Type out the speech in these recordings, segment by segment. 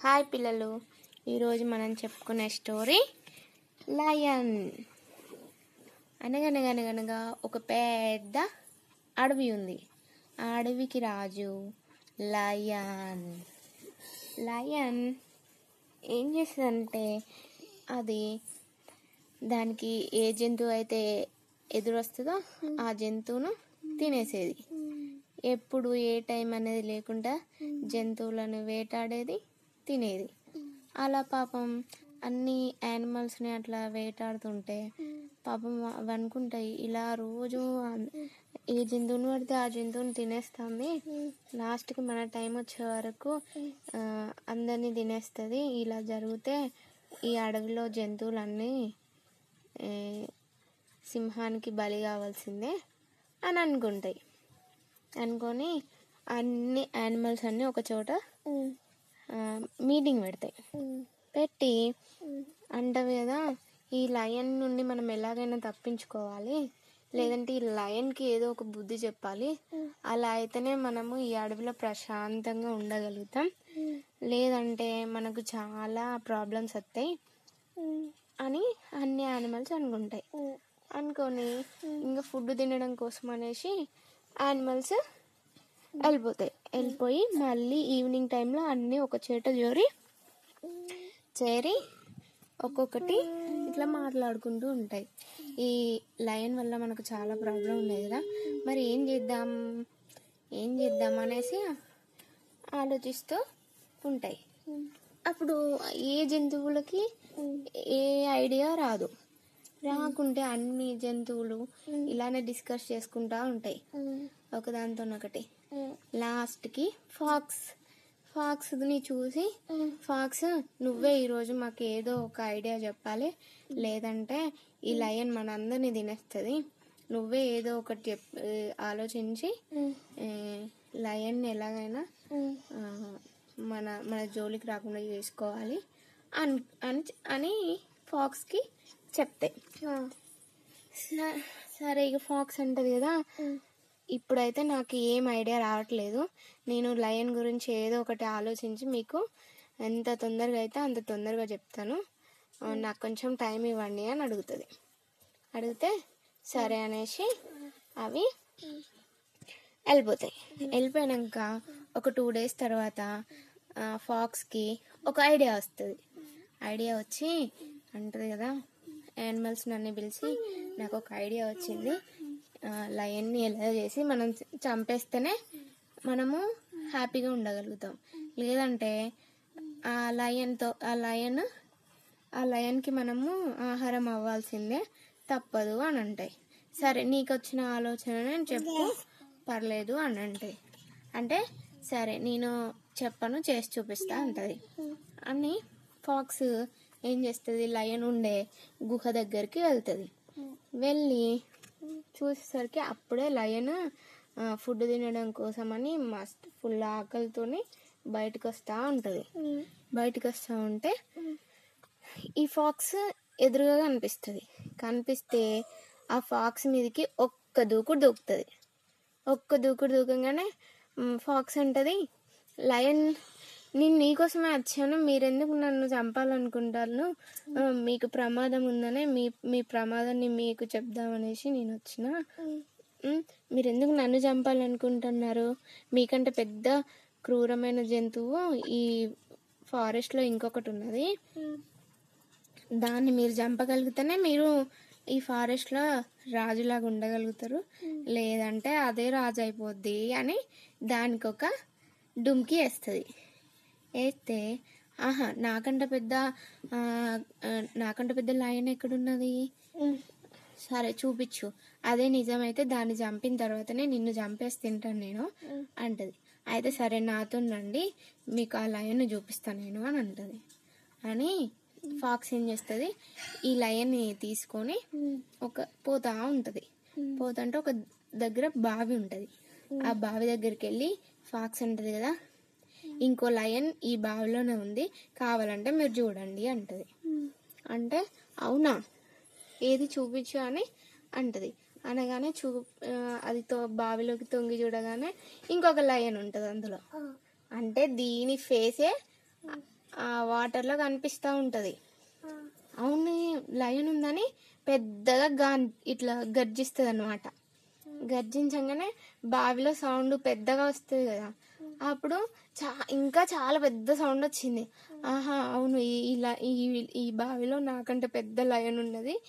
Hi పిల్లలు. ఈరోజు మనం చెప్పుకునే స్టోరీ లయన్. అనగనగనగనగా ఒక పెద్ద అడవి ఉంది. ఆ అడవికి రాజు లయన్. లయన్ ఏం చేస్తుందంటే అది దానికి ఏ జంతువు అయితే ఎదురొస్తుందో ఆ జంతువును తినేసేది. ఎప్పుడు ఏ టైం అనేది లేకుండా జంతువులను వేటాడేది తినేది. అలా పాపం అన్ని యానిమల్స్ని అట్లా వేటాడుతుంటే పాపం అవి అనుకుంటాయి ఇలా రోజు ఏ జంతువుని పడితే ఆ జంతువుని తినేస్తుంది. లాస్ట్కి మన టైం వచ్చే వరకు అందరినీ తినేస్తుంది. ఇలా జరిగితే ఈ అడవిలో జంతువులన్నీ సింహానికి బలి కావాల్సిందే అని అనుకుంటాయి. అనుకొని అన్ని యానిమల్స్ అన్నీ ఒక చోట మీటింగ్ పెడతాయి. పెట్టి అంటవి కదా ఈ లయన్ నుండి మనం ఎలాగైనా తప్పించుకోవాలి. లేదంటే ఈ లయన్కి ఏదో ఒక బుద్ధి చెప్పాలి. అలా అయితేనే మనము ఈ అడవిలో ప్రశాంతంగా ఉండగలుగుతాం. లేదంటే మనకు చాలా ప్రాబ్లమ్స్ వస్తాయి అని అన్ని యానిమల్స్ అనుకుంటాయి. అనుకొని ఇంకా ఫుడ్ తినడం కోసం అనేసి యానిమల్స్ వెళ్ళిపోతాయి. వెళ్ళిపోయి మళ్ళీ ఈవినింగ్ టైంలో అన్నీ ఒక చేట జోరి చేరి ఒక్కొక్కటి ఇట్లా మాట్లాడుకుంటూ ఉంటాయి. ఈ లయన్ వల్ల మనకు చాలా ప్రాబ్లం ఉన్నాయి కదా. మరి ఏం చేద్దాం? ఏం చేద్దాం అనేసి ఆలోచిస్తూ ఉంటాయి. అప్పుడు ఏ జంతువులకి ఏ ఐడియా రాదు. రాకుంటే అన్ని జంతువులు ఇలానే డిస్కస్ చేసుకుంటా ఉంటాయి. ఒకదాంతో ఒకటి లాస్ట్కి ఫాక్స్ ఫాక్స్ని చూసి ఫాక్స్ నువ్వే ఈరోజు మాకు ఏదో ఒక ఐడియా చెప్పాలి. లేదంటే ఈ లయన్ మనందరినీ తినేస్తుంది. నువ్వే ఏదో ఒకటి చెప్ ఆలోచించి ఏ, లయన్ని ఎలాగైనా మన మన జోలికి రాకుండా చేసుకోవాలి. అని అని అని ఫాక్స్కి చెప్తాయి. సరే ఇక ఫాక్స్ అంటది కదా. ఇప్పుడైతే నాకు ఏం ఐడియా రావట్లేదు. నేను లయన్ గురించి ఏదో ఒకటి ఆలోచించి మీకు ఎంత తొందరగా అయితే అంత తొందరగా చెప్తాను. నాకు కొంచెం టైం ఇవ్వండి అని అడుగుతుంది. అడిగితే సరే అనేసి అవి వెళ్ళిపోతాయి. వెళ్ళిపోయాక ఒక టూ డేస్ తర్వాత ఫాక్స్కి ఒక ఐడియా వస్తుంది. ఐడియా వచ్చి అంటది కదా యానిమల్స్ నన్ను పిలిచి నాకు ఒక ఐడియా వచ్చింది. ఆ, లయన్ని ఎలా చేసి మనం చంపేస్తేనే మనము హ్యాపీగా ఉండగలుగుతాం. లేదంటే ఆ లయన్తో ఆ లయన్ ఆ లయన్కి మనము ఆహారం అవ్వాల్సిందే తప్పదు అని అంటాయి సరే నీకు వచ్చిన ఆలోచన నేను చెప్పు. పర్లేదు అని అంటాయి అంటే సరే నేను చెప్పను చేసి చూపిస్తా అంటది. అని ఫాక్స్ ఏం చేస్తుంది? లయన్ ఉండే గుహ దగ్గరికి వెళ్తుంది. వెళ్ళి చూసేసరికి అప్పుడే లయన్ ఫుడ్ తినడం కోసమని మస్త్ ఫుల్ ఆకలితోని బయటకు వస్తూ ఉంటుంది. బయటకు వస్తూ ఉంటే ఈ ఫాక్స్ ఎదురుగా కనిపిస్తుంది. కనిపిస్తే ఆ ఫాక్స్ మీదకి ఒక్క దూకుడు దూకుతుంది. ఒక్క దూకుడు దూకంగానే ఫాక్స్ అంటది లయన్ నేను నీకోసమే వచ్చాను. మీరెందుకు నన్ను చంపాలనుకుంటాను మీకు ప్రమాదం ఉందనే మీ మీ ప్రమాదాన్ని మీకు చెప్దామనేసి నేను వచ్చిన. మీరెందుకు నన్ను చంపాలనుకుంటున్నారు? మీకంటే పెద్ద క్రూరమైన జంతువు ఈ ఫారెస్ట్లో ఇంకొకటి ఉన్నది. దాన్ని మీరు చంపగలిగితేనే మీరు ఈ ఫారెస్ట్లో రాజులాగా ఉండగలుగుతారు. లేదంటే అదే రాజు అయిపోద్ది అని దానికి ఒక డుమ్కి వేస్తుంది. వేస్తే ఆహా నాకంటే పెద్ద నాకంటే పెద్ద లయన్ ఎక్కడున్నది? సరే చూపించు అదే నిజమైతే దాన్ని చంపిన తర్వాతనే నిన్ను చంపేసి తింటాను నేను అంటది. అయితే సరే నాతో రండి మీకు ఆ లయన్ చూపిస్తాను నేను అని అంటది. అని ఫాక్స్ ఏం చేస్తుంది? ఈ లయన్ని తీసుకొని ఒక పోతా ఉంటది. పోతుంటే ఒక దగ్గర బావి ఉంటది. ఆ బావి దగ్గరికి వెళ్ళి ఫాక్స్ అంటది కదా ఇంకో లయన్ ఈ బావిలోనే ఉంది. కావాలంటే మీరు చూడండి అంటది. అంటే అవునా? ఏది చూపించు అని అంటది. అనగానే చూ అది తో బావిలోకి తొంగి చూడగానే ఇంకొక లయన్ ఉంటుంది అందులో. అంటే దీని ఫేసే ఆ వాటర్లో కనిపిస్తూ ఉంటుంది. అవును లయన్ ఉందని పెద్దగా గా ఇట్లా గర్జిస్తుంది అనమాట గర్జించగానే బావిలో సౌండ్ పెద్దగా వస్తుంది కదా. అప్పుడు చా ఇంకా చాలా పెద్ద సౌండ్ వచ్చింది. ఆహా అవును ఈ ఈ ఈ ఈ బావిలో నాకంటే పెద్ద లయన్ ఉన్నది.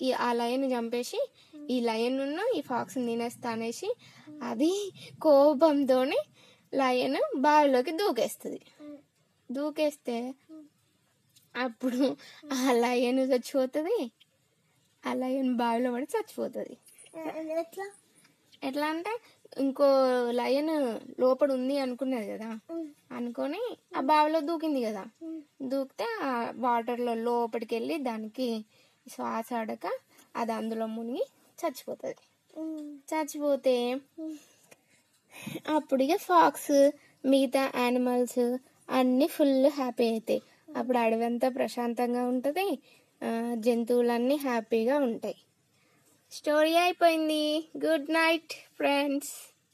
ఈ ఆ లయన్ చంపేసి ఈ లయన్ ఉన్న ఈ ఫాక్స్ తినేస్తా అనేసి అది కోపంతోని లయన్ బావిలోకి దూకేస్తుంది. దూకేస్తే అప్పుడు ఆ లయన్ చచ్చిపోతుంది. ఆ లయన్ బావిలో పడి చచ్చిపోతుంది. ఎట్లా? ఎట్లా అంటే ఇంకో లయన్ లోపల ఉంది అనుకున్నది కదా. అనుకొని ఆ బావిలో దూకింది కదా. దూకితే ఆ వాటర్లో లోపలికి వెళ్ళి దానికి శ్వాస ఆడక అది అందులో మునిగి చచ్చిపోతుంది. చచ్చిపోతే అప్పుడు ఇక ఫాక్స్ మిగతా యానిమల్స్ అన్నీ ఫుల్ హ్యాపీ అవుతాయి అప్పుడు అడవి అంతా ప్రశాంతంగా ఉంటుంది. జంతువులన్నీ హ్యాపీగా ఉంటాయి. స్టోరీ అయిపోయింది గుడ్ నైట్ ఫ్రెండ్స్